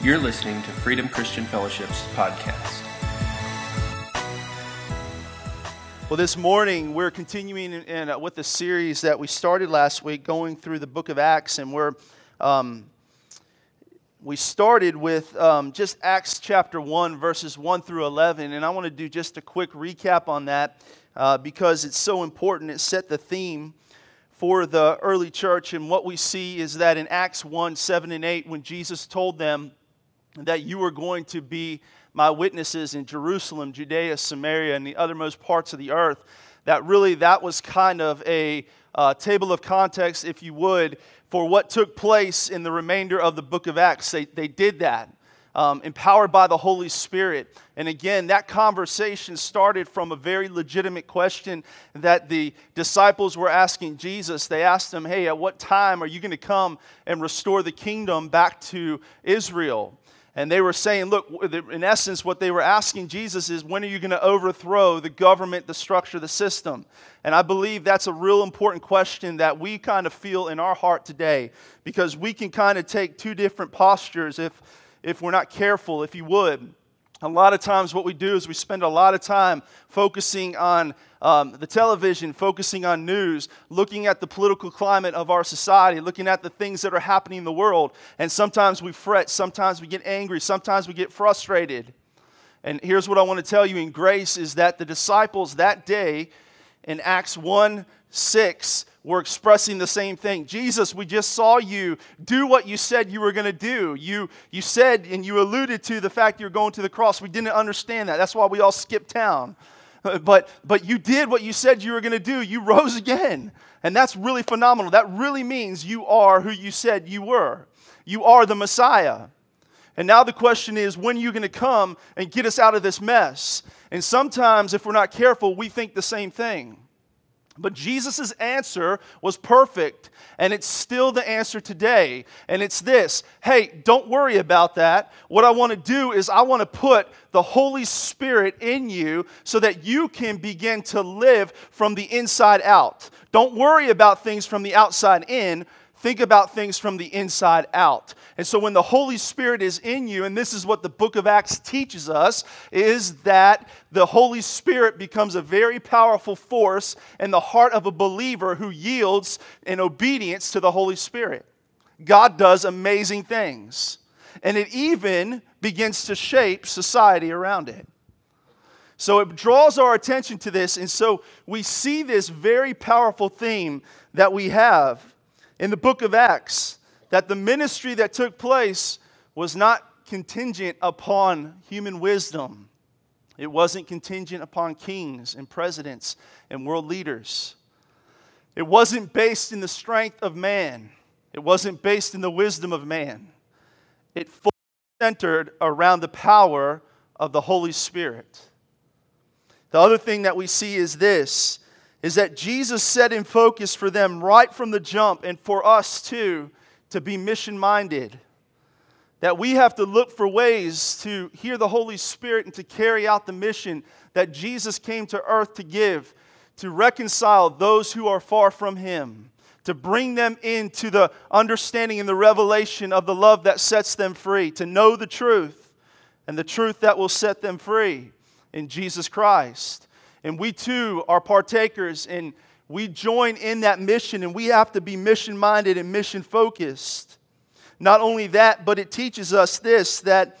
You're listening to Freedom Christian Fellowship's podcast. Well, this morning we're continuing in, in, uh, with the series that we started last week, going through the book of Acts, and we're um, we started with um, just Acts chapter one, verses one through eleven, and I want to do just a quick recap on that uh, because it's so important. It set the theme for the early church, and what we see is that in Acts one, seven, and eight, when Jesus told them that you are going to be my witnesses in Jerusalem, Judea, Samaria, and the othermost parts of the earth. That really, that was kind of a uh, table of context, if you would, for what took place in the remainder of the book of Acts. They, they did that. Um, empowered by the Holy Spirit. And again, that conversation started from a very legitimate question that the disciples were asking Jesus. They asked him, Hey, at what time are you going to come and restore the kingdom back to Israel? And they were saying, look, in essence, what they were asking Jesus is, when are you going to overthrow the government, the structure, the system? And I believe that's a real important question that we kind of feel in our heart today because we can kind of take two different postures if, if we're not careful, if you would a lot of times what we do is we spend a lot of time focusing on um, the television focusing on news looking at the political climate of our society looking at the things that are happening in the world. And sometimes we fret sometimes we get angry sometimes we get frustrated. And here's what i want to tell you in grace is that the disciples that day in acts 1 6 were expressing the same thing. Jesus, we just saw you do what you said you were going to do. You, you said and you alluded to the fact you're going to the cross. We didn't understand that. That's why we all skipped town. But, but you did what you said you were going to do. You rose again. And that's really phenomenal. That really means you are who you said you were. You are the Messiah. And now the question is, when are you going to come and get us out of this mess? And sometimes, if we're not careful, we think the same thing. But Jesus' answer was perfect, and it's still the answer today. And it's this hey, don't worry about that. What I want to do is, I want to put the Holy Spirit in you so that you can begin to live from the inside out. Don't worry about things from the outside in. Think about things from the inside out. And so when the Holy Spirit is in you, and this is what the book of Acts teaches us, is that the Holy Spirit becomes a very powerful force in the heart of a believer who yields in obedience to the Holy Spirit. God does amazing things. And it even begins to shape society around it. So it draws our attention to this. And so we see this very powerful theme that we have in the book of Acts that the ministry that took place was not contingent upon human wisdom. It wasn't contingent upon kings and presidents and world leaders. It wasn't based in the strength of man. It wasn't based in the wisdom of man. It fully centered around the power of the Holy Spirit. The other thing that we see is this is that Jesus set in focus for them right from the jump and for us too to be mission minded. That we have to look for ways to hear the Holy Spirit and to carry out the mission that Jesus came to earth to give, to reconcile those who are far from Him, to bring them into the understanding and the revelation of the love that sets them free, to know the truth and the truth that will set them free in Jesus Christ. And we too are partakers and we join in that mission and we have to be mission minded and mission focused. Not only that, but it teaches us this that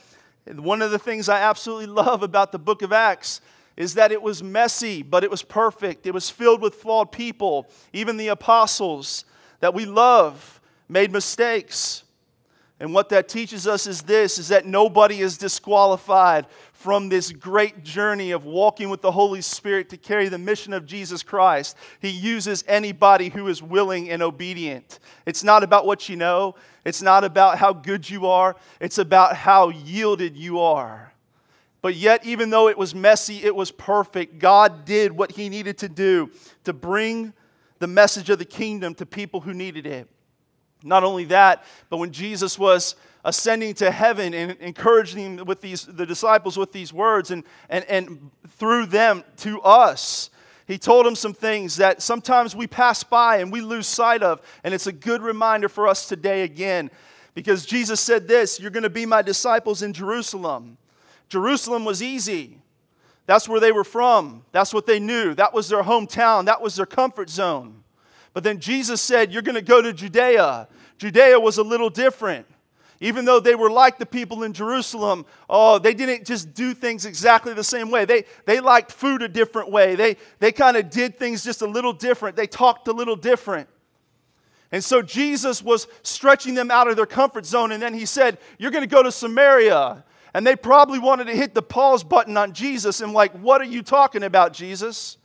one of the things I absolutely love about the book of Acts is that it was messy, but it was perfect. It was filled with flawed people. Even the apostles that we love made mistakes. And what that teaches us is this is that nobody is disqualified from this great journey of walking with the Holy Spirit to carry the mission of Jesus Christ. He uses anybody who is willing and obedient. It's not about what you know, it's not about how good you are, it's about how yielded you are. But yet, even though it was messy, it was perfect. God did what He needed to do to bring the message of the kingdom to people who needed it. Not only that, but when Jesus was ascending to heaven and encouraging with these, the disciples with these words and, and, and through them to us, he told them some things that sometimes we pass by and we lose sight of. And it's a good reminder for us today again Because Jesus said this You're going to be my disciples in Jerusalem. Jerusalem was easy. That's where they were from. That's what they knew. That was their hometown. That was their comfort zone. But then Jesus said, You're going to go to Judea. Judea was a little different. Even though they were like the people in Jerusalem, oh, they didn't just do things exactly the same way. They, they liked food a different way. They, they kind of did things just a little different. They talked a little different. And so Jesus was stretching them out of their comfort zone. And then he said, You're going to go to Samaria. And they probably wanted to hit the pause button on Jesus and, like, what are you talking about, Jesus?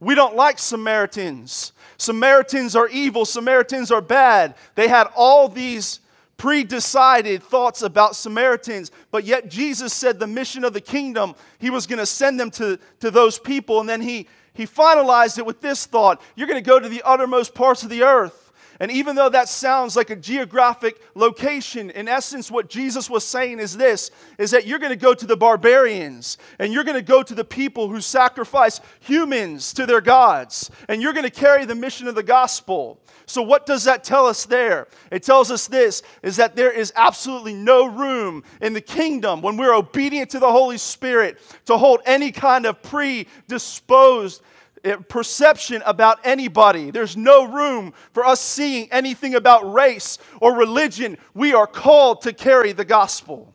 We don't like Samaritans. Samaritans are evil. Samaritans are bad. They had all these pre decided thoughts about Samaritans, but yet Jesus said the mission of the kingdom, he was going to send them to, to those people. And then he, he finalized it with this thought You're going to go to the uttermost parts of the earth. And even though that sounds like a geographic location, in essence, what Jesus was saying is this is that you're going to go to the barbarians and you're going to go to the people who sacrifice humans to their gods, and you're going to carry the mission of the gospel. So, what does that tell us there? It tells us this is that there is absolutely no room in the kingdom when we're obedient to the Holy Spirit to hold any kind of predisposed Eh, perception about anybody. There's no room for us seeing anything about race or religion. We are called to carry the gospel.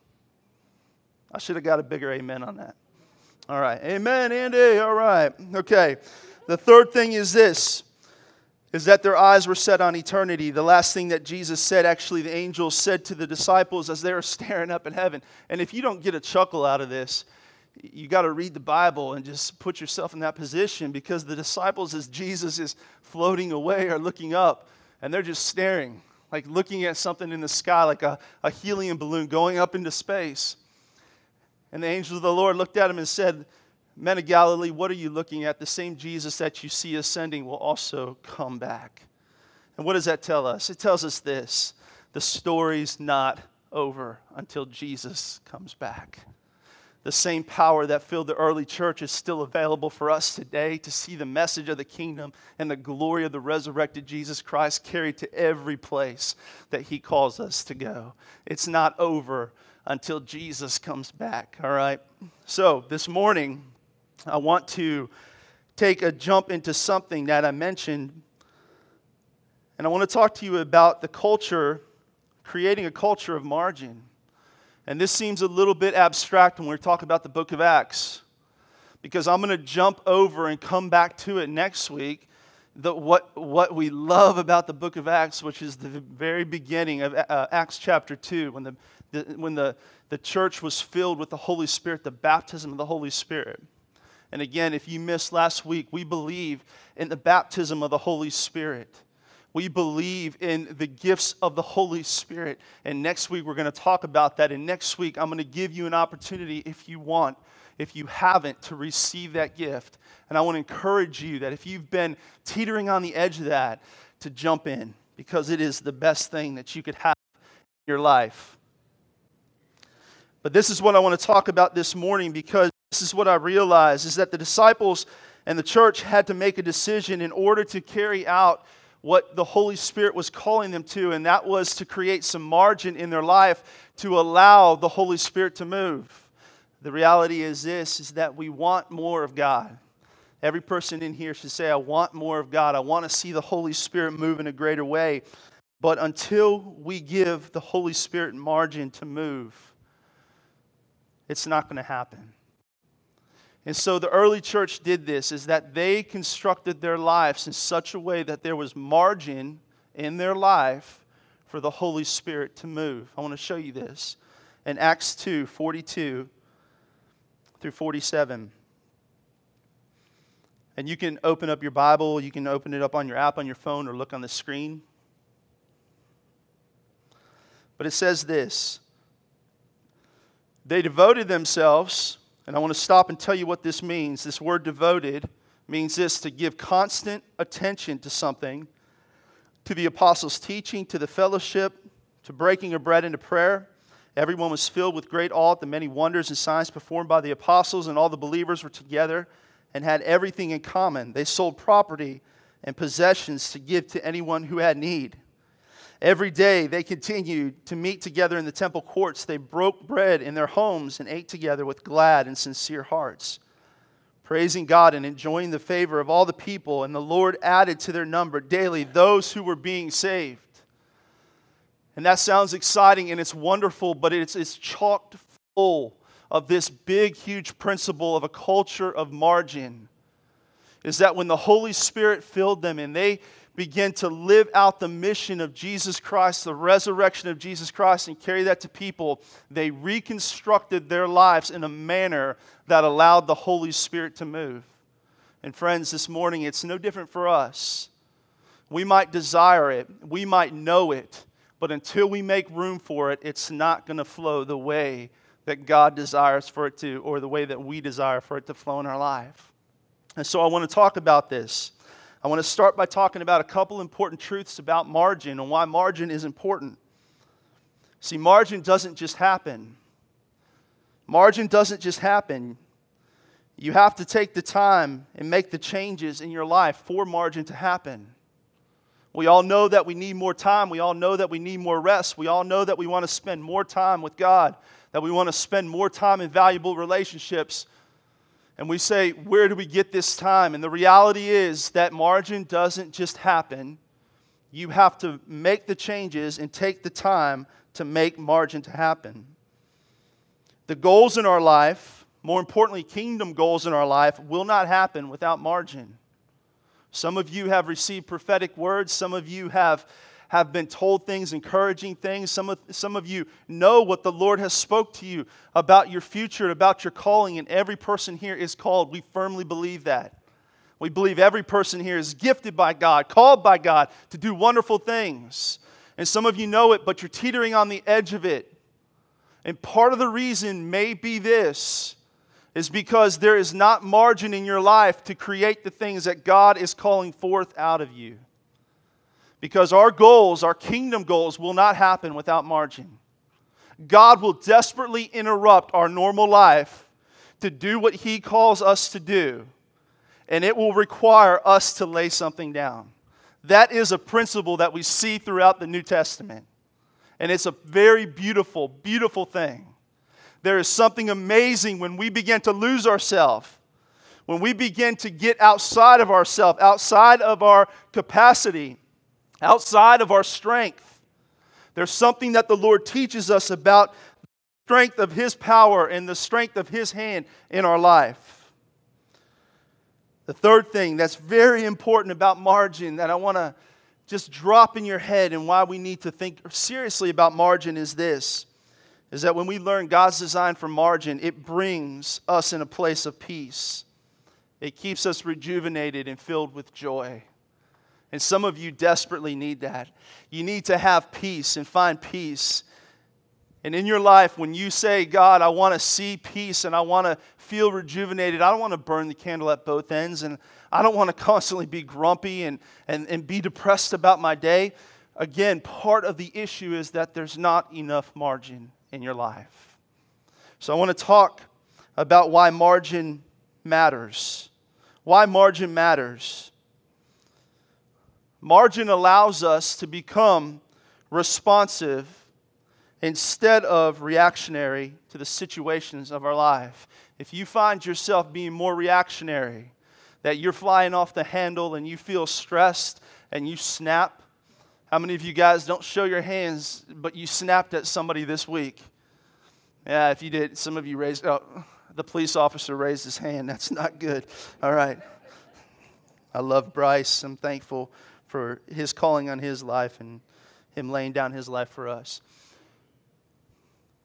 I should have got a bigger amen on that. All right. Amen, Andy. All right. Okay. The third thing is this is that their eyes were set on eternity. The last thing that Jesus said, actually, the angels said to the disciples as they were staring up in heaven. And if you don't get a chuckle out of this, you got to read the Bible and just put yourself in that position because the disciples, as Jesus is floating away, are looking up and they're just staring, like looking at something in the sky, like a, a helium balloon going up into space. And the angel of the Lord looked at him and said, Men of Galilee, what are you looking at? The same Jesus that you see ascending will also come back. And what does that tell us? It tells us this the story's not over until Jesus comes back. The same power that filled the early church is still available for us today to see the message of the kingdom and the glory of the resurrected Jesus Christ carried to every place that he calls us to go. It's not over until Jesus comes back, all right? So, this morning, I want to take a jump into something that I mentioned. And I want to talk to you about the culture, creating a culture of margin. And this seems a little bit abstract when we're talking about the book of Acts, because I'm going to jump over and come back to it next week. The, what, what we love about the book of Acts, which is the very beginning of uh, Acts chapter 2, when, the, the, when the, the church was filled with the Holy Spirit, the baptism of the Holy Spirit. And again, if you missed last week, we believe in the baptism of the Holy Spirit. We believe in the gifts of the Holy Spirit. And next week, we're going to talk about that. And next week, I'm going to give you an opportunity, if you want, if you haven't, to receive that gift. And I want to encourage you that if you've been teetering on the edge of that, to jump in because it is the best thing that you could have in your life. But this is what I want to talk about this morning because this is what I realized is that the disciples and the church had to make a decision in order to carry out what the Holy Spirit was calling them to, and that was to create some margin in their life to allow the Holy Spirit to move. The reality is this is that we want more of God. Every person in here should say, I want more of God. I want to see the Holy Spirit move in a greater way. But until we give the Holy Spirit margin to move, it's not going to happen. And so the early church did this is that they constructed their lives in such a way that there was margin in their life for the Holy Spirit to move. I want to show you this in Acts 2 42 through 47. And you can open up your Bible, you can open it up on your app on your phone or look on the screen. But it says this They devoted themselves and I want to stop and tell you what this means. This word devoted means this to give constant attention to something, to the apostles' teaching, to the fellowship, to breaking of bread and to prayer. Everyone was filled with great awe at the many wonders and signs performed by the apostles, and all the believers were together and had everything in common. They sold property and possessions to give to anyone who had need. Every day they continued to meet together in the temple courts. They broke bread in their homes and ate together with glad and sincere hearts, praising God and enjoying the favor of all the people. And the Lord added to their number daily those who were being saved. And that sounds exciting and it's wonderful, but it's, it's chocked full of this big, huge principle of a culture of margin. Is that when the Holy Spirit filled them and they begin to live out the mission of Jesus Christ, the resurrection of Jesus Christ, and carry that to people, they reconstructed their lives in a manner that allowed the Holy Spirit to move. And friends, this morning it's no different for us. We might desire it, we might know it, but until we make room for it, it's not going to flow the way that God desires for it to, or the way that we desire for it to flow in our life. And so I want to talk about this. I want to start by talking about a couple important truths about margin and why margin is important. See, margin doesn't just happen. Margin doesn't just happen. You have to take the time and make the changes in your life for margin to happen. We all know that we need more time. We all know that we need more rest. We all know that we want to spend more time with God, that we want to spend more time in valuable relationships and we say, where do we get this time? And the reality is that margin doesn't just happen. You have to make the changes and take the time to make margin to happen. The goals in our life, more importantly, kingdom goals in our life, will not happen without margin. Some of you have received prophetic words, some of you have have been told things, encouraging things. Some of, some of you know what the Lord has spoke to you about your future, about your calling, and every person here is called. We firmly believe that. We believe every person here is gifted by God, called by God to do wonderful things. And some of you know it, but you're teetering on the edge of it. And part of the reason may be this is because there is not margin in your life to create the things that God is calling forth out of you. Because our goals, our kingdom goals, will not happen without margin. God will desperately interrupt our normal life to do what He calls us to do, and it will require us to lay something down. That is a principle that we see throughout the New Testament, and it's a very beautiful, beautiful thing. There is something amazing when we begin to lose ourselves, when we begin to get outside of ourselves, outside of our capacity outside of our strength. There's something that the Lord teaches us about the strength of His power and the strength of His hand in our life. The third thing that's very important about margin that I want to just drop in your head and why we need to think seriously about margin is this is that when we learn God's design for margin, it brings us in a place of peace. It keeps us rejuvenated and filled with joy. And some of you desperately need that. You need to have peace and find peace. And in your life, when you say, God, I want to see peace and I want to feel rejuvenated, I don't want to burn the candle at both ends and I don't want to constantly be grumpy and, and, and be depressed about my day. Again, part of the issue is that there's not enough margin in your life. So I want to talk about why margin matters. Why margin matters. Margin allows us to become responsive instead of reactionary to the situations of our life. If you find yourself being more reactionary, that you're flying off the handle and you feel stressed and you snap, how many of you guys don't show your hands, but you snapped at somebody this week? Yeah, if you did, some of you raised, oh, the police officer raised his hand. That's not good. All right. I love Bryce. I'm thankful for his calling on his life and him laying down his life for us.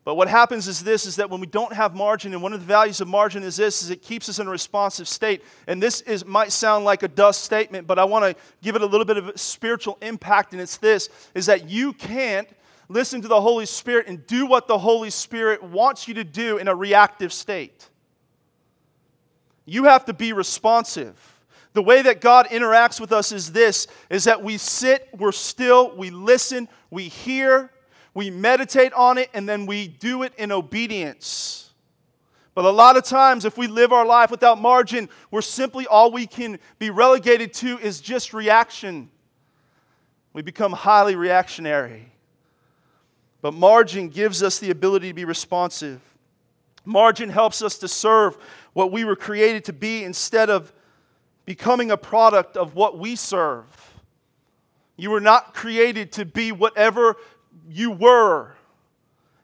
But what happens is this is that when we don't have margin, and one of the values of margin is this, is it keeps us in a responsive state. And this is might sound like a dust statement, but I want to give it a little bit of spiritual impact, and it's this is that you can't listen to the Holy Spirit and do what the Holy Spirit wants you to do in a reactive state. You have to be responsive. The way that God interacts with us is this is that we sit, we're still, we listen, we hear, we meditate on it, and then we do it in obedience. But a lot of times, if we live our life without margin, we're simply all we can be relegated to is just reaction. We become highly reactionary. But margin gives us the ability to be responsive. Margin helps us to serve what we were created to be instead of becoming a product of what we serve. You were not created to be whatever you were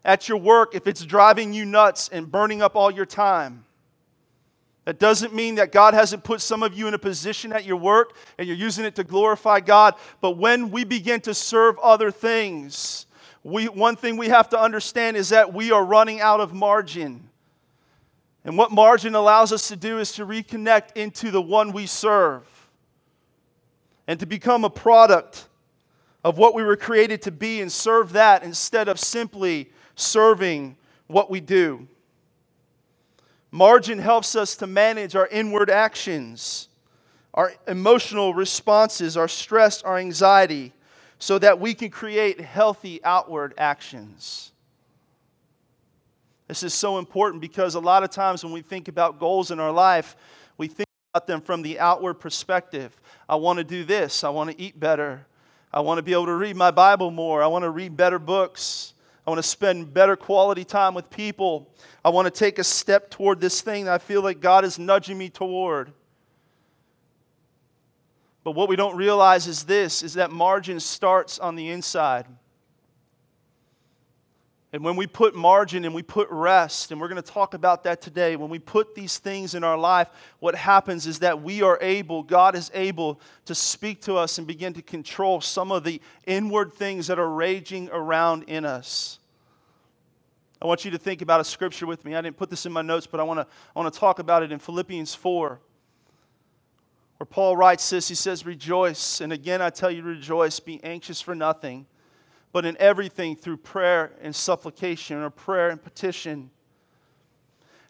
at your work if it's driving you nuts and burning up all your time. That doesn't mean that God hasn't put some of you in a position at your work and you're using it to glorify God. But when we begin to serve other things, we, one thing we have to understand is that we are running out of margin. And what margin allows us to do is to reconnect into the one we serve and to become a product of what we were created to be and serve that instead of simply serving what we do. Margin helps us to manage our inward actions, our emotional responses, our stress, our anxiety, so that we can create healthy outward actions. This is so important because a lot of times when we think about goals in our life, we think about them from the outward perspective. I want to do this, I want to eat better, I want to be able to read my Bible more, I want to read better books. I want to spend better quality time with people. I want to take a step toward this thing that I feel like God is nudging me toward. But what we don't realize is this is that margin starts on the inside. And when we put margin and we put rest, and we're going to talk about that today, when we put these things in our life, what happens is that we are able, God is able to speak to us and begin to control some of the inward things that are raging around in us. I want you to think about a scripture with me. I didn't put this in my notes, but I want to, I want to talk about it in Philippians 4, where Paul writes this. He says, Rejoice. And again, I tell you, rejoice. Be anxious for nothing but in everything through prayer and supplication or prayer and petition.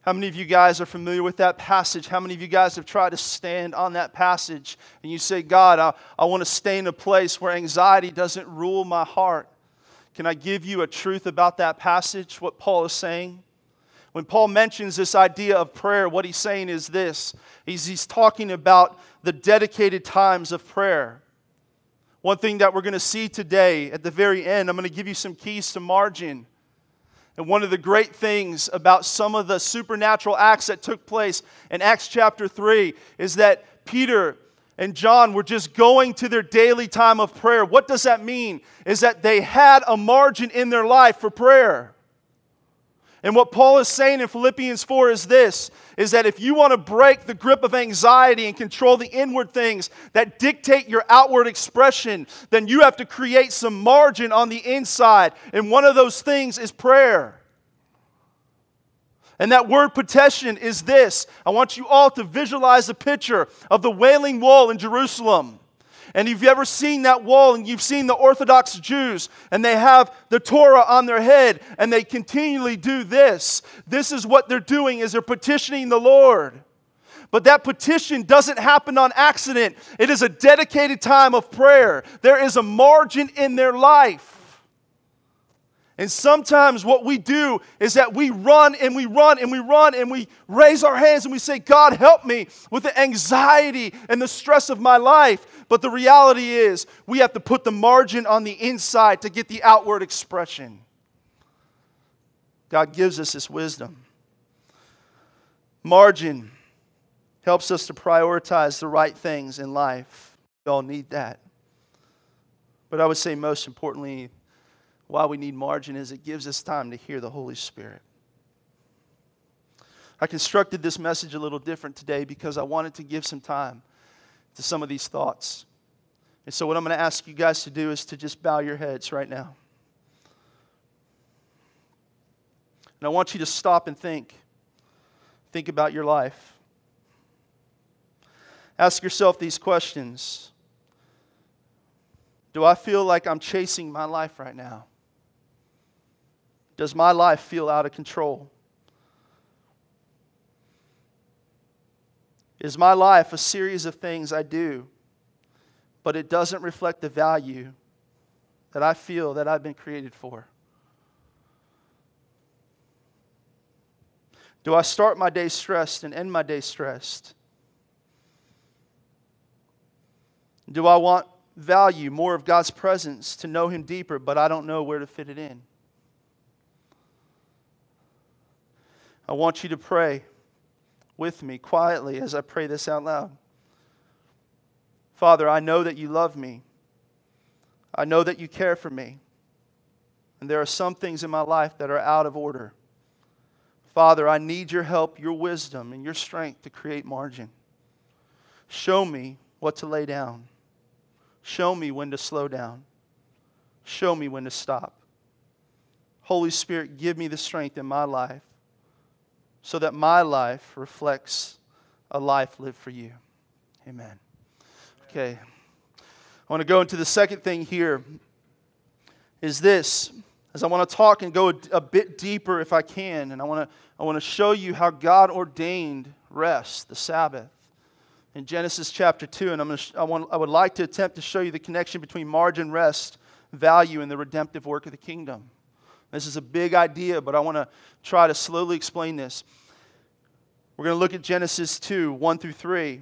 How many of you guys are familiar with that passage? How many of you guys have tried to stand on that passage and you say, God, I, I want to stay in a place where anxiety doesn't rule my heart? Can I give you a truth about that passage, what Paul is saying? When Paul mentions this idea of prayer, what he's saying is this he's, he's talking about the dedicated times of prayer. One thing that we're going to see today at the very end, I'm going to give you some keys to margin. And one of the great things about some of the supernatural acts that took place in Acts chapter 3 is that Peter and John were just going to their daily time of prayer. What does that mean? Is that they had a margin in their life for prayer. And what Paul is saying in Philippians 4 is this is that if you want to break the grip of anxiety and control the inward things that dictate your outward expression, then you have to create some margin on the inside. And one of those things is prayer. And that word petition is this I want you all to visualize a picture of the Wailing Wall in Jerusalem. And if you've ever seen that wall and you've seen the Orthodox Jews and they have the Torah on their head and they continually do this, this is what they're doing is they're petitioning the Lord. But that petition doesn't happen on accident. It is a dedicated time of prayer. There is a margin in their life. And sometimes what we do is that we run and we run and we run and we raise our hands and we say, God, help me with the anxiety and the stress of my life. But the reality is, we have to put the margin on the inside to get the outward expression. God gives us this wisdom. Margin helps us to prioritize the right things in life. We all need that. But I would say, most importantly, why we need margin is it gives us time to hear the Holy Spirit. I constructed this message a little different today because I wanted to give some time to some of these thoughts. And so, what I'm going to ask you guys to do is to just bow your heads right now. And I want you to stop and think. Think about your life. Ask yourself these questions Do I feel like I'm chasing my life right now? Does my life feel out of control? Is my life a series of things I do, but it doesn't reflect the value that I feel that I've been created for? Do I start my day stressed and end my day stressed? Do I want value more of God's presence to know Him deeper, but I don't know where to fit it in. I want you to pray with me quietly as I pray this out loud. Father, I know that you love me. I know that you care for me. And there are some things in my life that are out of order. Father, I need your help, your wisdom, and your strength to create margin. Show me what to lay down. Show me when to slow down. Show me when to stop. Holy Spirit, give me the strength in my life so that my life reflects a life lived for you. Amen. Okay. I want to go into the second thing here is this as I want to talk and go a, a, bit deeper if I can, and I want to, I want to show you how God ordained rest, the Sabbath, in Genesis chapter 2. And I'm going to, I, want, I would like to attempt to show you the connection between margin rest, value, and the redemptive work of the kingdom. This is a big idea, but I want to try to slowly explain this. We're going to look at Genesis 2 1 through 3.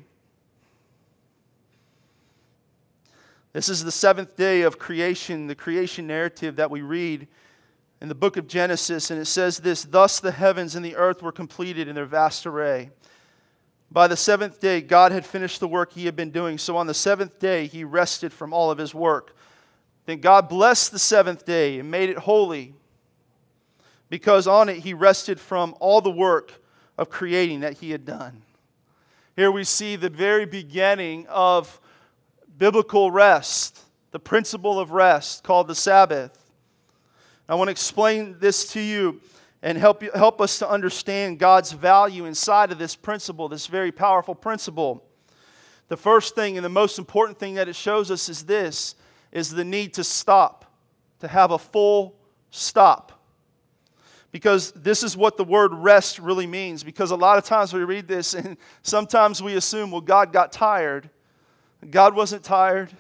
This is the seventh day of creation, the creation narrative that we read in the book of Genesis. And it says this Thus the heavens and the earth were completed in their vast array. By the seventh day, God had finished the work he had been doing. So on the seventh day, he rested from all of his work. Then God blessed the seventh day and made it holy, because on it he rested from all the work of creating that he had done. Here we see the very beginning of biblical rest, the principle of rest called the Sabbath. I want to explain this to you and help, you, help us to understand God's value inside of this principle, this very powerful principle. The first thing and the most important thing that it shows us is this is the need to stop, to have a full stop. Because this is what the word rest really means. Because a lot of times we read this and sometimes we assume, well, God got tired. God wasn't tired.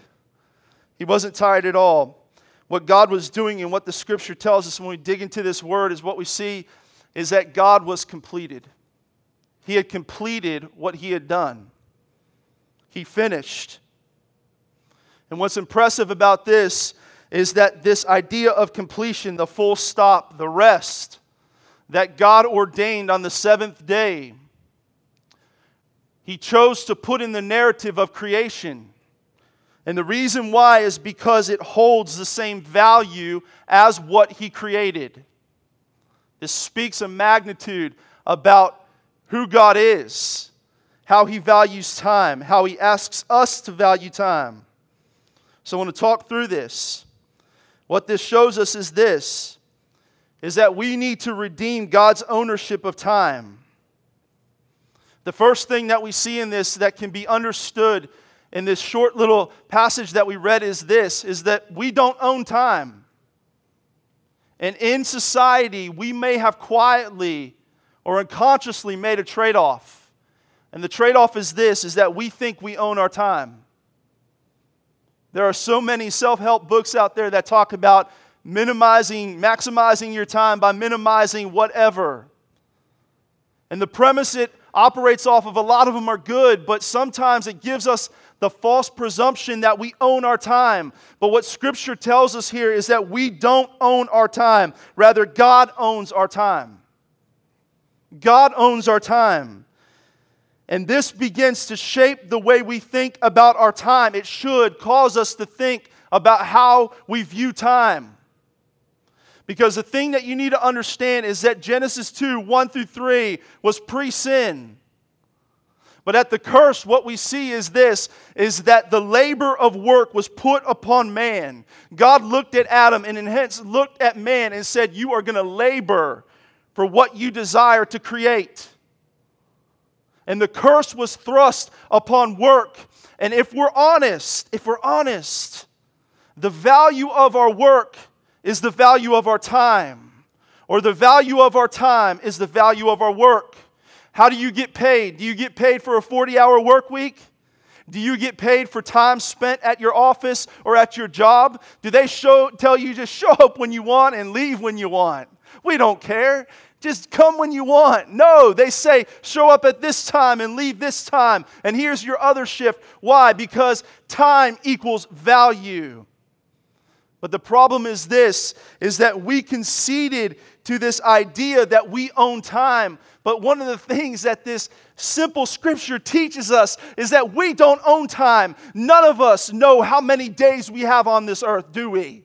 He wasn't tired at all. What God was doing and what the scripture tells us when we dig into this word is what we see is that God was completed. He had completed what he had done. He finished. And what's impressive about this is that this idea of completion, the full stop, the rest that God ordained on the seventh day, he chose to put in the narrative of creation. And the reason why is because it holds the same value as what he created. This speaks a magnitude about who God is, how he values time, how he asks us to value time. So I want to talk through this. What this shows us is this is that we need to redeem God's ownership of time. The first thing that we see in this that can be understood in this short little passage that we read is this is that we don't own time. And in society, we may have quietly or unconsciously made a trade-off. And the trade-off is this is that we think we own our time. There are so many self-help books out there that talk about minimizing, maximizing your time by minimizing whatever. And the premise it operates off of, a lot of them are good, but sometimes it gives us the false presumption that we own our time. But what Scripture tells us here is that we don't own our time. Rather, God owns our time. God owns our time. And this begins to shape the way we think about our time. It should cause us to think about how we view time. Because the thing that you need to understand is that Genesis 2 1 through 3 was pre sin. But at the curse, what we see is this is that the labor of work was put upon man. God looked at Adam and hence looked at man and said, You are going to labor for what you desire to create. And the curse was thrust upon work. And if we're honest, if we're honest, the value of our work is the value of our time, or the value of our time is the value of our work. How do you get paid? Do you get paid for a 40 hour work week? Do you get paid for time spent at your office or at your job? Do they show, tell you just show up when you want and leave when you want? We don't care. just come when you want. No, they say show up at this time and leave this time, and here's your other shift. Why? Because time equals value. But the problem is this is that we conceded to this idea that we own time. But one of the things that this simple scripture teaches us is that we don't own time. None of us know how many days we have on this earth, do we?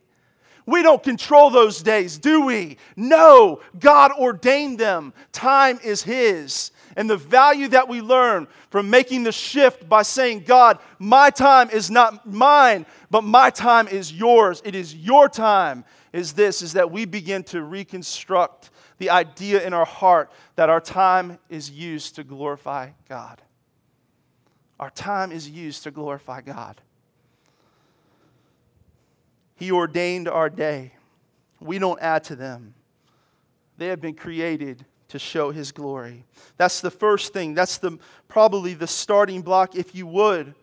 We don't control those days, do we? No, God ordained them. Time is His. And the value that we learn from making the shift by saying, God, my time is not mine, but my time is yours. It is your time, is this, is that we begin to reconstruct the idea in our heart that our time is used to glorify God. Our time is used to glorify God. He ordained our day. We don't add to them. They have been created to show his glory. That's the first thing. That's the probably the starting block if you would.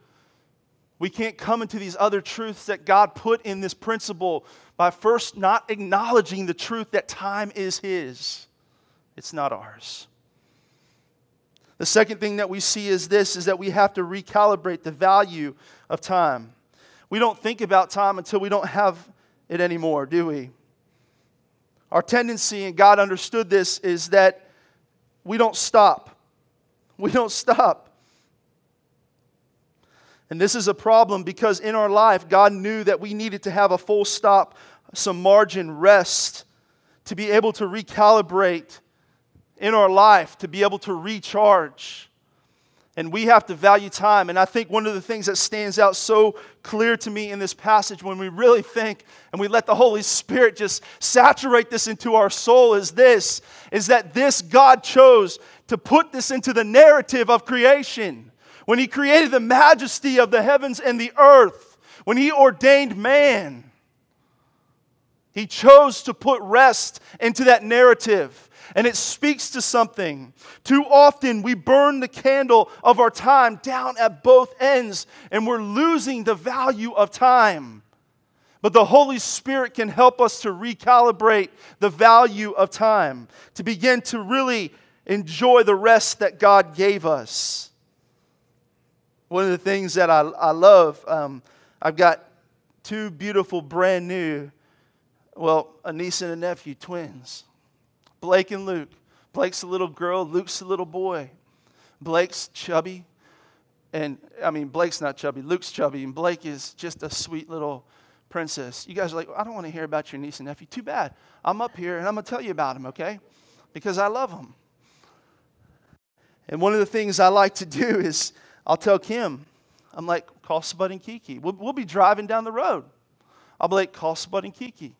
We can't come into these other truths that God put in this principle by first not acknowledging the truth that time is his. It's not ours. The second thing that we see is this is that we have to recalibrate the value of time. We don't think about time until we don't have it anymore, do we? Our tendency, and God understood this, is that we don't stop. We don't stop. And this is a problem because in our life, God knew that we needed to have a full stop, some margin, rest, to be able to recalibrate in our life, to be able to recharge. And we have to value time. And I think one of the things that stands out so clear to me in this passage when we really think and we let the Holy Spirit just saturate this into our soul is this is that this God chose to put this into the narrative of creation. When he created the majesty of the heavens and the earth, when he ordained man, he chose to put rest into that narrative and it speaks to something. Too often we burn the candle of our time down at both ends and we're losing the value of time. But the Holy Spirit can help us to recalibrate the value of time, to begin to really enjoy the rest that God gave us. One of the things that I, I love, um, I've got two beautiful, brand new, well, a niece and a nephew, twins. Blake and Luke. Blake's a little girl, Luke's a little boy. Blake's chubby, and I mean, Blake's not chubby, Luke's chubby, and Blake is just a sweet little princess. You guys are like, I don't want to hear about your niece and nephew. Too bad. I'm up here and I'm going to tell you about them, okay? Because I love them. And one of the things I like to do is I'll tell Kim, I'm like, call Spud and Kiki. We'll, we'll be driving down the road. I'll be like, call Spud and Kiki.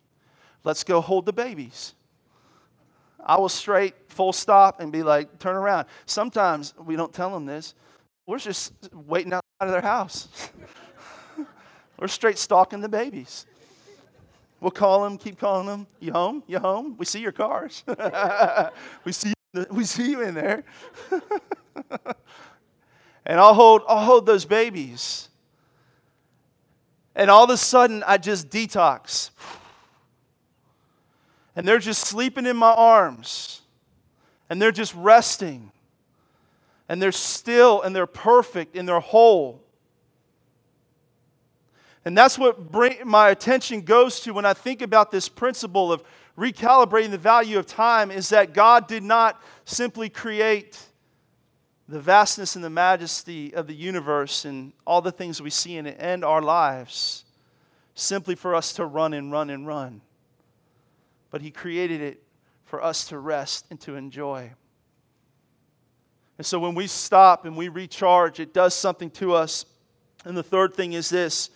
Let's go hold the babies. I will straight full stop and be like, turn around. Sometimes we don't tell them this. We're just waiting outside of their house. We're straight stalking the babies. We'll call them, keep calling them. You home? You home? We see your cars. we see we see you in there. and I'll hold I'll hold those babies. And all of a sudden I just detox and they're just sleeping in my arms. And they're just resting. And they're still and they're perfect and they're whole. And that's what bring, my attention goes to when I think about this principle of recalibrating the value of time is that God did not simply create the vastness and the majesty of the universe and all the things we see in it and our lives simply for us to run and run and run but He created it for us to rest and to enjoy. And so when we stop and we recharge, it does something to us. And the third thing is this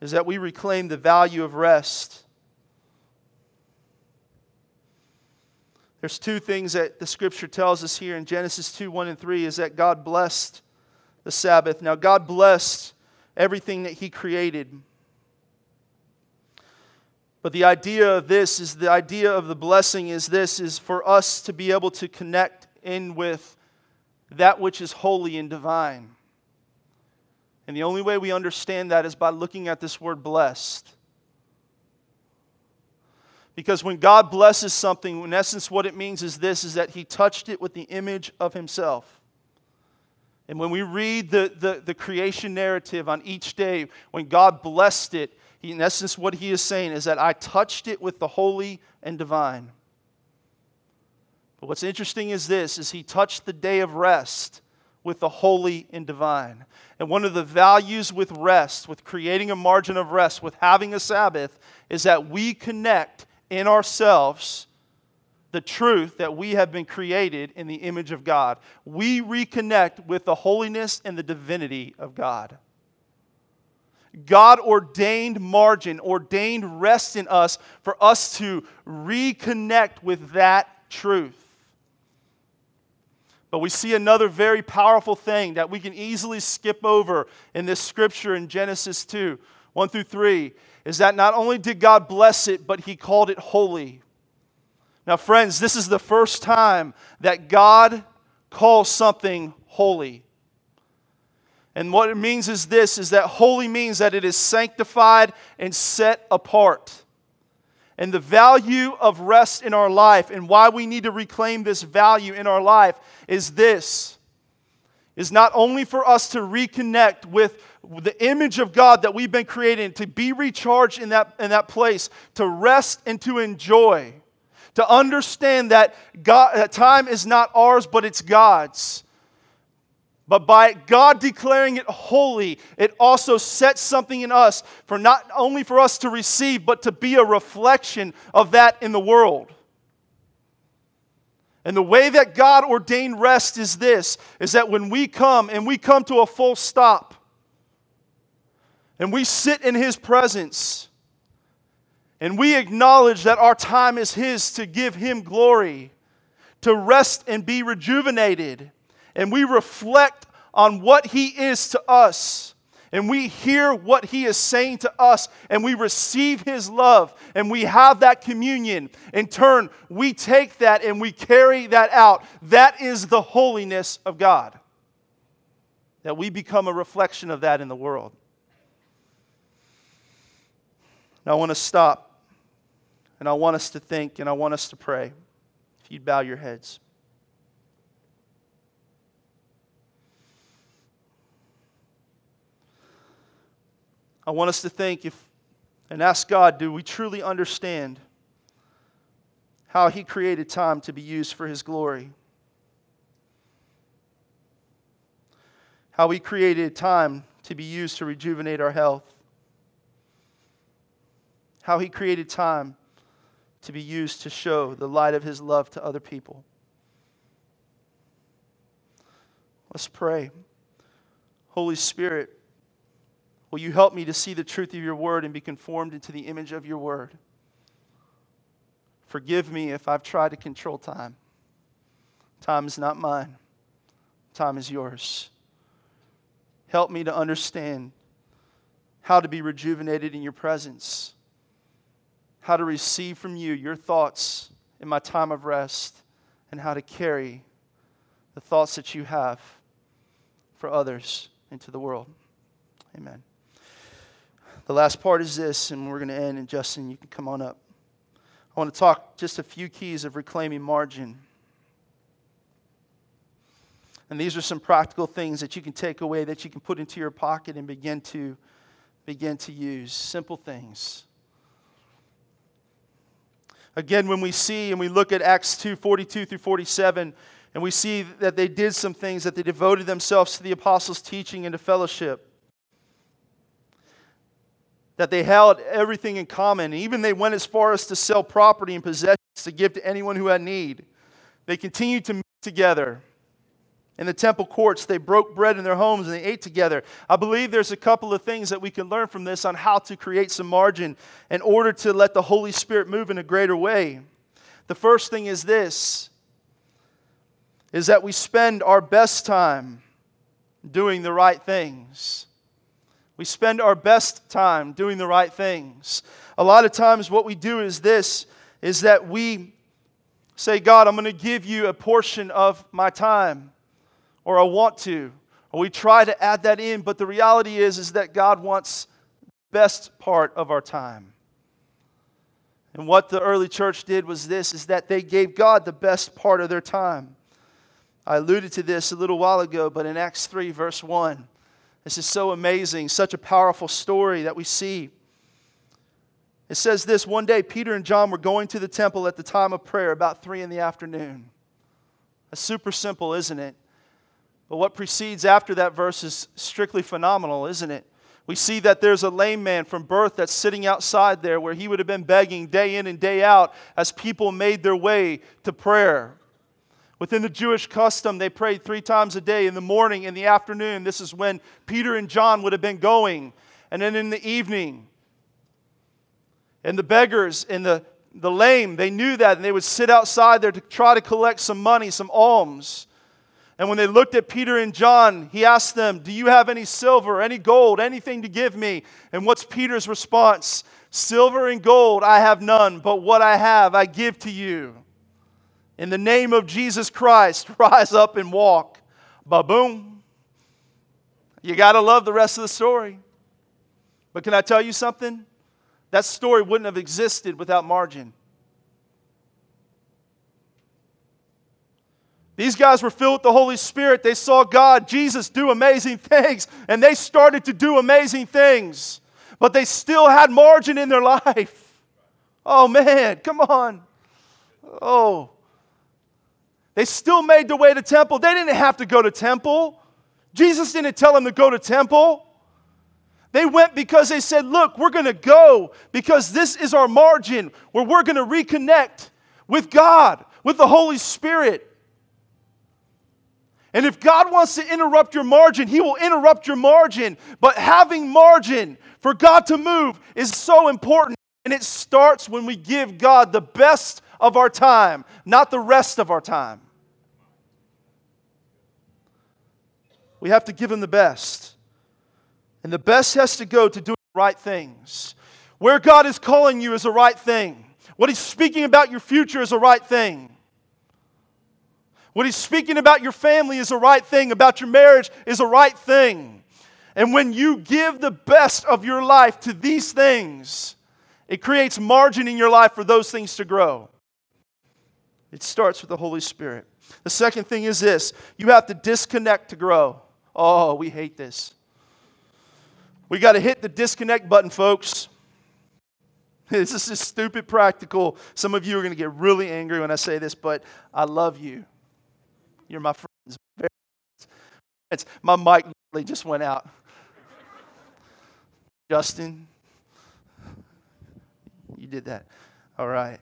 is that we reclaim the value of rest. There's two things that the scripture tells us here in Genesis 2 1 and 3 is that God blessed the Sabbath. Now, God blessed everything that He created. But the idea of this is the idea of the blessing is this is for us to be able to connect in with that which is holy and divine. And the only way we understand that is by looking at this word blessed. Because when God blesses something, in essence, what it means is this is that He touched it with the image of Himself. And when we read the, the, the creation narrative on each day, when God blessed it, he, in essence, what He is saying is that I touched it with the holy and divine. But what's interesting is this is He touched the day of rest with the holy and divine. And one of the values with rest, with creating a margin of rest, with having a Sabbath, is that we connect in ourselves the truth that we have been created in the image of God. We reconnect with the holiness and the divinity of God. God ordained margin, ordained rest in us for us to reconnect with that truth. But we see another very powerful thing that we can easily skip over in this scripture in Genesis 2 1 through 3 is that not only did God bless it, but he called it holy. Now, friends, this is the first time that God calls something holy. And what it means is this is that holy means that it is sanctified and set apart. And the value of rest in our life and why we need to reclaim this value in our life is this is not only for us to reconnect with the image of God that we've been created, to be recharged in that, in that place, to rest and to enjoy, to understand that, God, that time is not ours, but it's God's. But by God declaring it holy, it also sets something in us for not only for us to receive, but to be a reflection of that in the world. And the way that God ordained rest is this is that when we come and we come to a full stop, and we sit in His presence and we acknowledge that our time is His to give Him glory, to rest and be rejuvenated, and we reflect on what He is to us. And we hear what he is saying to us, and we receive his love, and we have that communion. In turn, we take that and we carry that out. That is the holiness of God. That we become a reflection of that in the world. Now, I want to stop and I want us to think and I want us to pray. If you'd bow your heads. I want us to think if and ask God, do we truly understand how He created time to be used for His glory? How He created time to be used to rejuvenate our health? how he created time to be used to show the light of his love to other people. Let's pray. Holy Spirit, will you help me to see the truth of your word and be conformed into the image of your word? Forgive me if I've tried to control time. Time is not mine, time is yours. Help me to understand how to be rejuvenated in your presence how to receive from you your thoughts in my time of rest and how to carry the thoughts that you have for others into the world. Amen. The last part is this, and we're going to end, and Justin, you can come on up. I want to talk just a few keys of reclaiming margin. And these are some practical things that you can take away that you can put into your pocket and begin to begin to use. Simple things. Again, when we see and we look at Acts 2 42 through 47, and we see that they did some things, that they devoted themselves to the apostles' teaching and to fellowship, that they held everything in common. Even they went as far as to sell property and possessions to give to anyone who had need. They continued to meet together in the temple courts. They broke bread in their homes and they ate together. I believe there's a couple of things that we can learn from this on how to create some margin in order to let the Holy Spirit move in a greater way. The first thing is this is that we spend our best time doing the right things. We spend our best time doing the right things. A lot of times what we do is this is that we say, God, I'm going to give you a portion of my time or I want to. Or we try to add that in, but the reality is, is that God wants the best part of our time. And what the early church did was this is that they gave God the best part of their time. I alluded to this a little while ago, but in Acts 3, verse 1, this is so amazing, such a powerful story that we see. It says this one day, Peter and John were going to the temple at the time of prayer, about 3 in the afternoon. That's super simple, isn't it? But what precedes after that verse is strictly phenomenal, isn't it? We see that there's a lame man from birth that's sitting outside there where he would have been begging day in and day out as people made their way to prayer. Within the Jewish custom, they prayed three times a day in the morning, in the afternoon. This is when Peter and John would have been going. And then in the evening. And the beggars and the, the lame, they knew that, and they would sit outside there to try to collect some money, some alms. And when they looked at Peter and John, he asked them, Do you have any silver, any gold, anything to give me? And what's Peter's response? Silver and gold I have none, but what I have I give to you. In the name of Jesus Christ, rise up and walk. Ba boom. You got to love the rest of the story. But can I tell you something? That story wouldn't have existed without margin. These guys were filled with the Holy Spirit. They saw God, Jesus, do amazing things, and they started to do amazing things. But they still had margin in their life. Oh, man, come on. Oh. They still made their way to temple. They didn't have to go to temple. Jesus didn't tell them to go to temple. They went because they said, Look, we're going to go because this is our margin where we're going to reconnect with God, with the Holy Spirit. And if God wants to interrupt your margin, He will interrupt your margin. But having margin for God to move is so important. And it starts when we give God the best of our time, not the rest of our time. We have to give Him the best. And the best has to go to doing the right things. Where God is calling you is the right thing. What He's speaking about your future is the right thing. What he's speaking about your family is the right thing, about your marriage is the right thing. And when you give the best of your life to these things, it creates margin in your life for those things to grow. It starts with the Holy Spirit. The second thing is this you have to disconnect to grow. Oh, we hate this. We got to hit the disconnect button, folks. This is just stupid practical. Some of you are going to get really angry when I say this, but I love you. You're my friends. It's, my mic literally just went out. Justin, you did that. All right.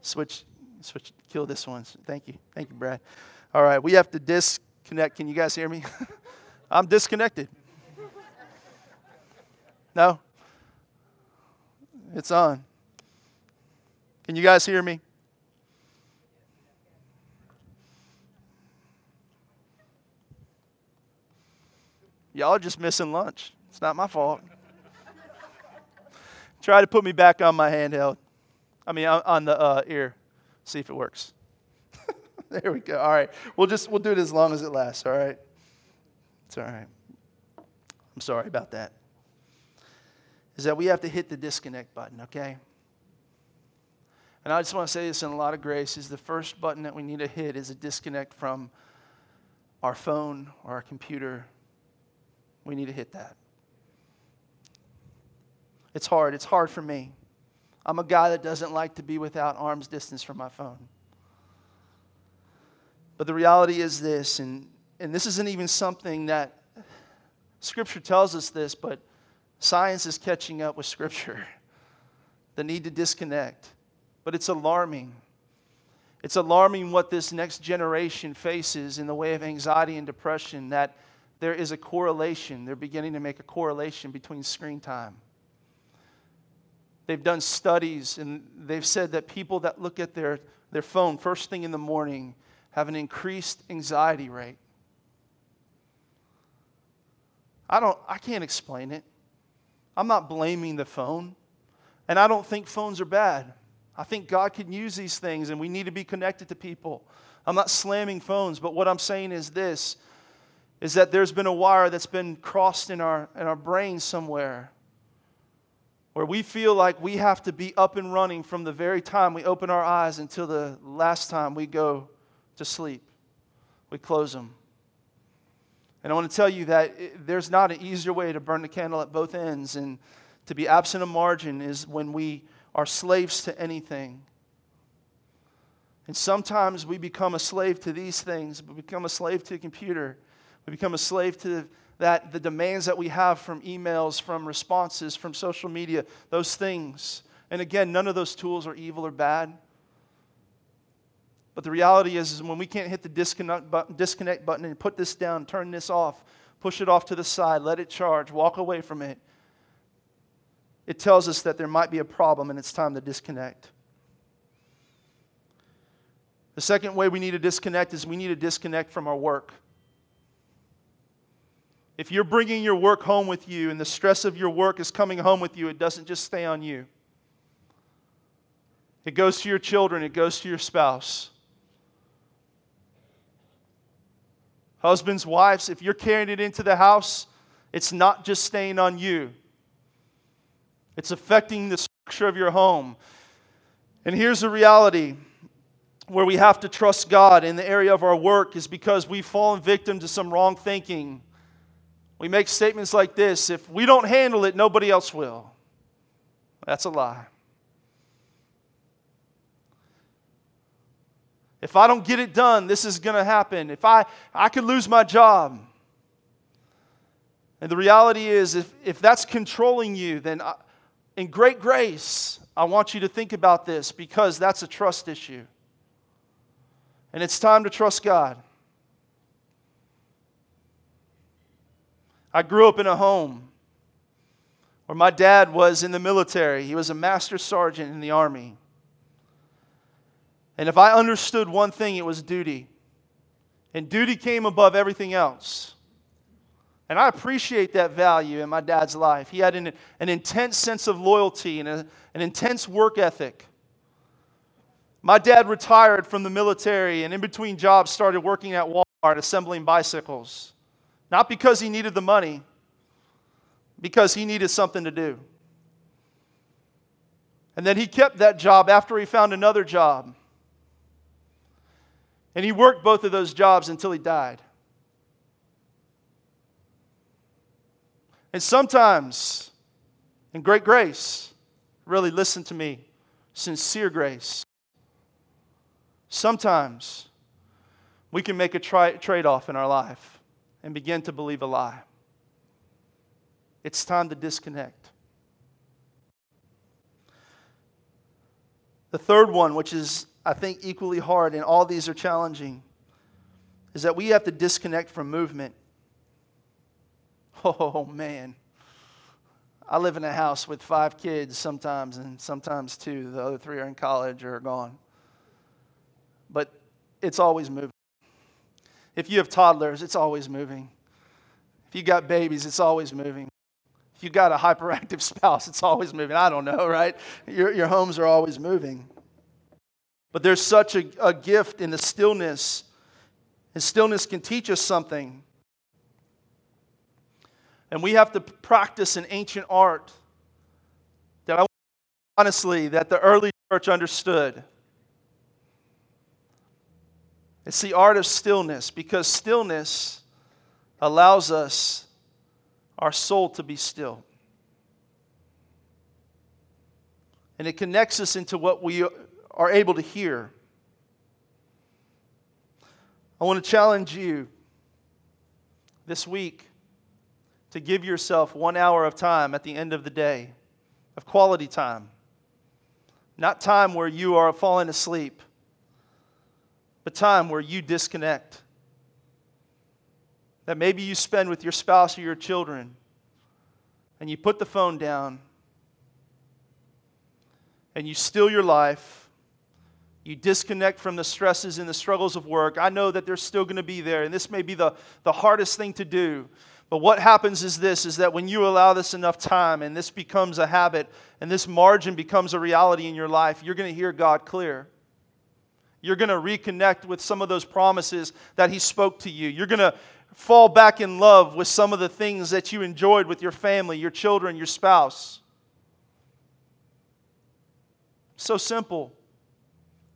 Switch, switch, kill this one. Thank you. Thank you, Brad. All right. We have to disconnect. Can you guys hear me? I'm disconnected. No? It's on. Can you guys hear me? Y'all just missing lunch. It's not my fault. Try to put me back on my handheld. I mean, on the uh, ear. See if it works. there we go. All right. We'll just we'll do it as long as it lasts. All right. It's all right. I'm sorry about that. Is that we have to hit the disconnect button, okay? And I just want to say this in a lot of grace is the first button that we need to hit is a disconnect from our phone or our computer we need to hit that. It's hard. It's hard for me. I'm a guy that doesn't like to be without arm's distance from my phone. But the reality is this, and, and this isn't even something that Scripture tells us this, but science is catching up with Scripture. The need to disconnect. But it's alarming. It's alarming what this next generation faces in the way of anxiety and depression that there is a correlation. They're beginning to make a correlation between screen time. They've done studies and they've said that people that look at their, their phone first thing in the morning have an increased anxiety rate. I don't I can't explain it. I'm not blaming the phone. And I don't think phones are bad. I think God can use these things and we need to be connected to people. I'm not slamming phones, but what I'm saying is this is that there's been a wire that's been crossed in our, in our brain somewhere where we feel like we have to be up and running from the very time we open our eyes until the last time we go to sleep. We close them. And I want to tell you that there's not an easier way to burn the candle at both ends. And to be absent of margin is when we are slaves to anything. And sometimes we become a slave to these things. We become a slave to a computer. Become a slave to that the demands that we have from emails, from responses, from social media, those things. And again, none of those tools are evil or bad. But the reality is, is when we can't hit the disconnect button, disconnect button and put this down, turn this off, push it off to the side, let it charge, walk away from it, it tells us that there might be a problem and it's time to disconnect. The second way we need to disconnect is we need to disconnect from our work. If you're bringing your work home with you and the stress of your work is coming home with you, it doesn't just stay on you. It goes to your children, it goes to your spouse. Husbands, wives, if you're carrying it into the house, it's not just staying on you, it's affecting the structure of your home. And here's the reality where we have to trust God in the area of our work is because we've fallen victim to some wrong thinking. We make statements like this if we don't handle it, nobody else will. That's a lie. If I don't get it done, this is going to happen. If I, I could lose my job. And the reality is, if, if that's controlling you, then I, in great grace, I want you to think about this because that's a trust issue. And it's time to trust God. I grew up in a home where my dad was in the military, he was a master sergeant in the army. And if I understood one thing, it was duty. And duty came above everything else. And I appreciate that value in my dad's life. He had an, an intense sense of loyalty and a, an intense work ethic. My dad retired from the military and, in between jobs, started working at Walmart assembling bicycles. Not because he needed the money, because he needed something to do. And then he kept that job after he found another job. And he worked both of those jobs until he died. And sometimes, in great grace, really listen to me, sincere grace, sometimes we can make a tri- trade off in our life and begin to believe a lie. It's time to disconnect. The third one, which is I think, equally hard, and all these are challenging, is that we have to disconnect from movement. Oh, man. I live in a house with five kids sometimes, and sometimes two. The other three are in college or are gone. But it's always moving. If you have toddlers, it's always moving. If you got babies, it's always moving. If you got a hyperactive spouse, it's always moving. I don't know, right? Your, your homes are always moving. But there's such a, a gift in the stillness. And stillness can teach us something. And we have to practice an ancient art that I honestly that the early church understood. It's the art of stillness because stillness allows us our soul to be still. And it connects us into what we are able to hear. I want to challenge you this week to give yourself one hour of time at the end of the day, of quality time. Not time where you are falling asleep, but time where you disconnect. That maybe you spend with your spouse or your children, and you put the phone down, and you still your life you disconnect from the stresses and the struggles of work. I know that they're still going to be there, and this may be the, the hardest thing to do. But what happens is this is that when you allow this enough time and this becomes a habit and this margin becomes a reality in your life, you're going to hear God clear. You're going to reconnect with some of those promises that He spoke to you. You're going to fall back in love with some of the things that you enjoyed with your family, your children, your spouse. So simple,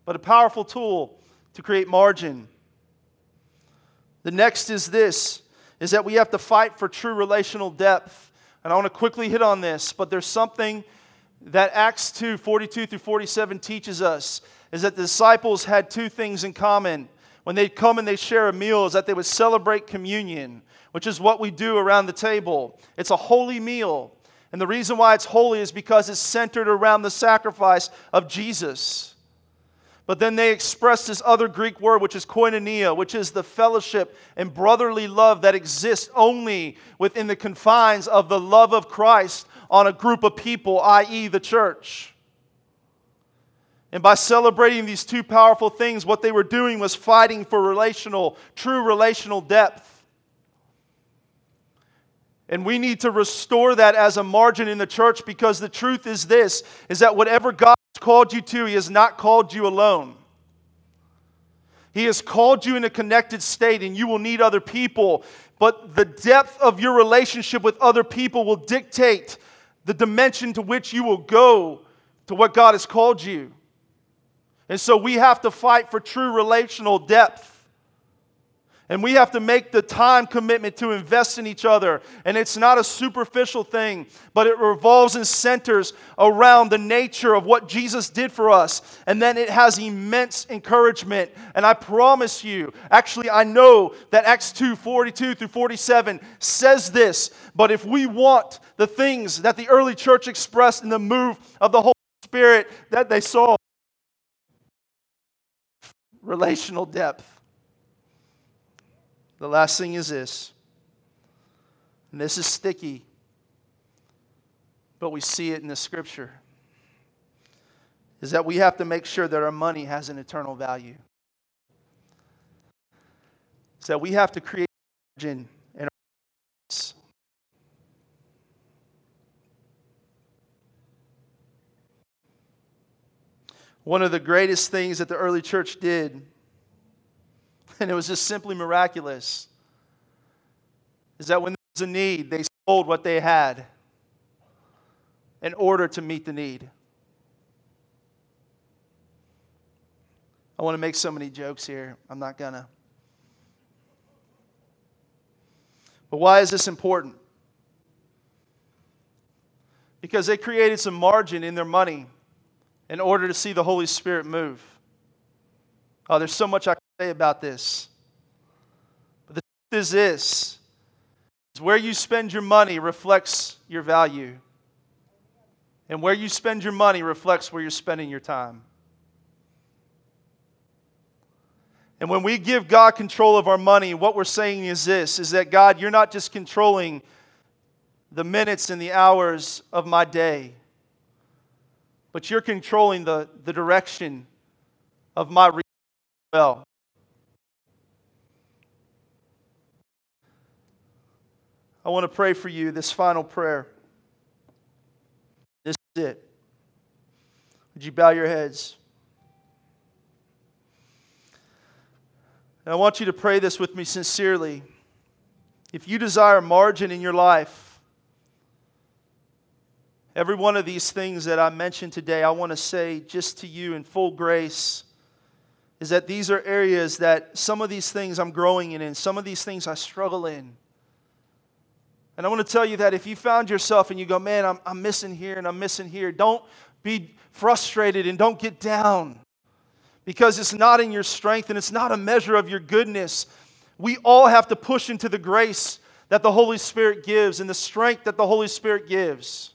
but a powerful tool to create margin. The next is this is that we have to fight for true relational depth. And I want to quickly hit on this, but there's something that Acts 2 42 through 47 teaches us is that the disciples had two things in common. When they'd come and they share a meal, is that they would celebrate communion, which is what we do around the table. It's a holy meal. And the reason why it's holy is because it's centered around the sacrifice of Jesus. But then they express this other Greek word, which is koinonia, which is the fellowship and brotherly love that exists only within the confines of the love of Christ on a group of people, i.e., the church. And by celebrating these two powerful things, what they were doing was fighting for relational, true relational depth. And we need to restore that as a margin in the church because the truth is this is that whatever God has called you to, He has not called you alone. He has called you in a connected state, and you will need other people. But the depth of your relationship with other people will dictate the dimension to which you will go to what God has called you. And so we have to fight for true relational depth. And we have to make the time commitment to invest in each other. And it's not a superficial thing, but it revolves and centers around the nature of what Jesus did for us. And then it has immense encouragement. And I promise you, actually, I know that Acts 2 42 through 47 says this, but if we want the things that the early church expressed in the move of the Holy Spirit that they saw, relational depth the last thing is this, and this is sticky, but we see it in the scripture, is that we have to make sure that our money has an eternal value. It's that we have to create margin in our lives. One of the greatest things that the early church did and it was just simply miraculous, is that when there was a need, they sold what they had in order to meet the need. I want to make so many jokes here. I'm not going to. But why is this important? Because they created some margin in their money in order to see the Holy Spirit move. Oh, there's so much I can say about this. But the truth is this is where you spend your money reflects your value. And where you spend your money reflects where you're spending your time. And when we give God control of our money, what we're saying is this is that God, you're not just controlling the minutes and the hours of my day, but you're controlling the, the direction of my well. I want to pray for you this final prayer. This is it. Would you bow your heads? And I want you to pray this with me sincerely. If you desire margin in your life, every one of these things that I mentioned today, I want to say just to you in full grace is that these are areas that some of these things I'm growing in, and some of these things I struggle in. And I want to tell you that if you found yourself and you go, man, I'm, I'm missing here and I'm missing here, don't be frustrated and don't get down because it's not in your strength and it's not a measure of your goodness. We all have to push into the grace that the Holy Spirit gives and the strength that the Holy Spirit gives.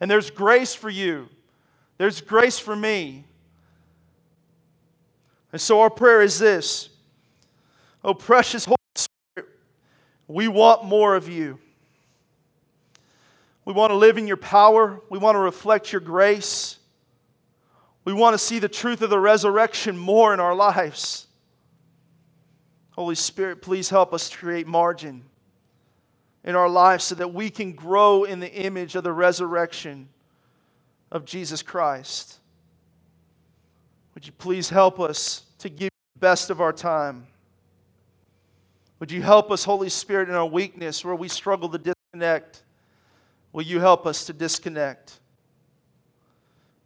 And there's grace for you, there's grace for me. And so our prayer is this Oh, precious Holy Spirit, we want more of you. We want to live in your power. We want to reflect your grace. We want to see the truth of the resurrection more in our lives. Holy Spirit, please help us create margin in our lives so that we can grow in the image of the resurrection of Jesus Christ. Would you please help us to give the best of our time? Would you help us, Holy Spirit, in our weakness where we struggle to disconnect? Will you help us to disconnect?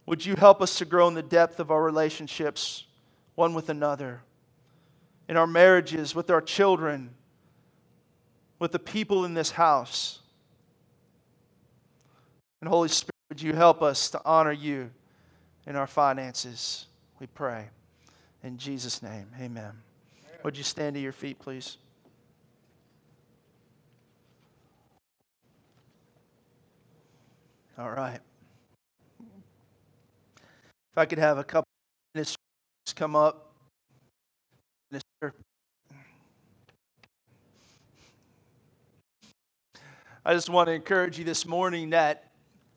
Would you help us to grow in the depth of our relationships, one with another, in our marriages, with our children, with the people in this house? And Holy Spirit, would you help us to honor you in our finances? We pray. In Jesus' name, amen. Would you stand to your feet, please? All right. If I could have a couple minutes come up. I just want to encourage you this morning that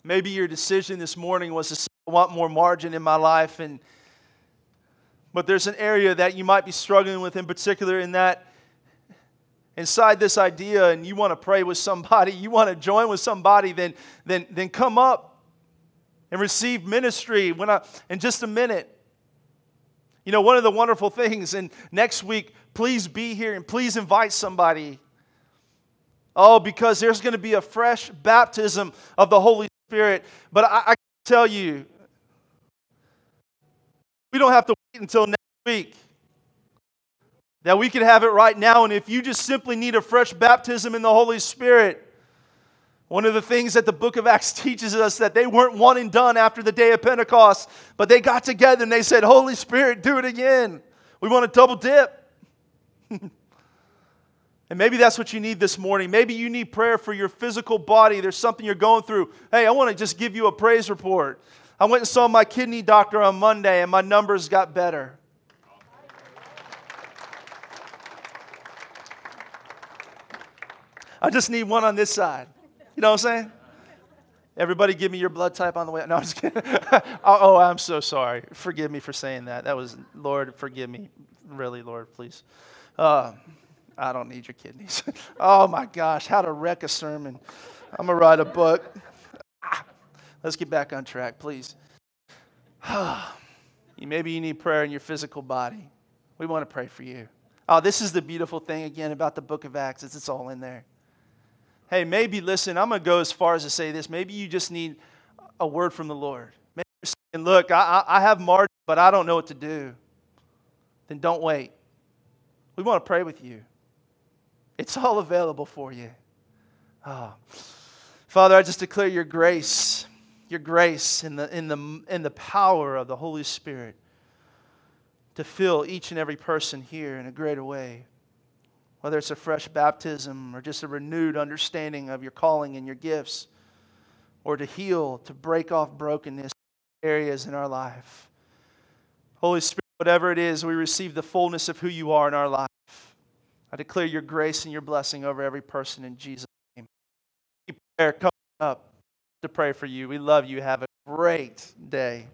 maybe your decision this morning was to say, I want more margin in my life and but there's an area that you might be struggling with in particular in that inside this idea and you want to pray with somebody, you want to join with somebody, then, then, then come up and receive ministry when I, in just a minute. You know, one of the wonderful things, and next week, please be here and please invite somebody. Oh, because there's going to be a fresh baptism of the Holy Spirit. But I, I tell you, we don't have to wait until next week. That we can have it right now. And if you just simply need a fresh baptism in the Holy Spirit, one of the things that the book of Acts teaches us that they weren't one and done after the day of Pentecost, but they got together and they said, Holy Spirit, do it again. We want to double dip. and maybe that's what you need this morning. Maybe you need prayer for your physical body. There's something you're going through. Hey, I want to just give you a praise report. I went and saw my kidney doctor on Monday, and my numbers got better. I just need one on this side. You know what I'm saying? Everybody give me your blood type on the way. No, I'm just kidding. Oh, I'm so sorry. Forgive me for saying that. That was, Lord, forgive me. Really, Lord, please. Uh, I don't need your kidneys. oh my gosh, how to wreck a sermon. I'm going to write a book. Ah, let's get back on track, please. Maybe you need prayer in your physical body. We want to pray for you. Oh, this is the beautiful thing again about the book of Acts, is it's all in there. Hey, maybe, listen, I'm going to go as far as to say this. Maybe you just need a word from the Lord. Maybe you're saying, look, I, I have margin, but I don't know what to do. Then don't wait. We want to pray with you. It's all available for you. Oh. Father, I just declare your grace your grace in the, in, the, in the power of the Holy Spirit to fill each and every person here in a greater way. Whether it's a fresh baptism or just a renewed understanding of your calling and your gifts, or to heal, to break off brokenness areas in our life. Holy Spirit, whatever it is, we receive the fullness of who you are in our life. I declare your grace and your blessing over every person in Jesus' name. Keep prayer coming up to pray for you. We love you. Have a great day.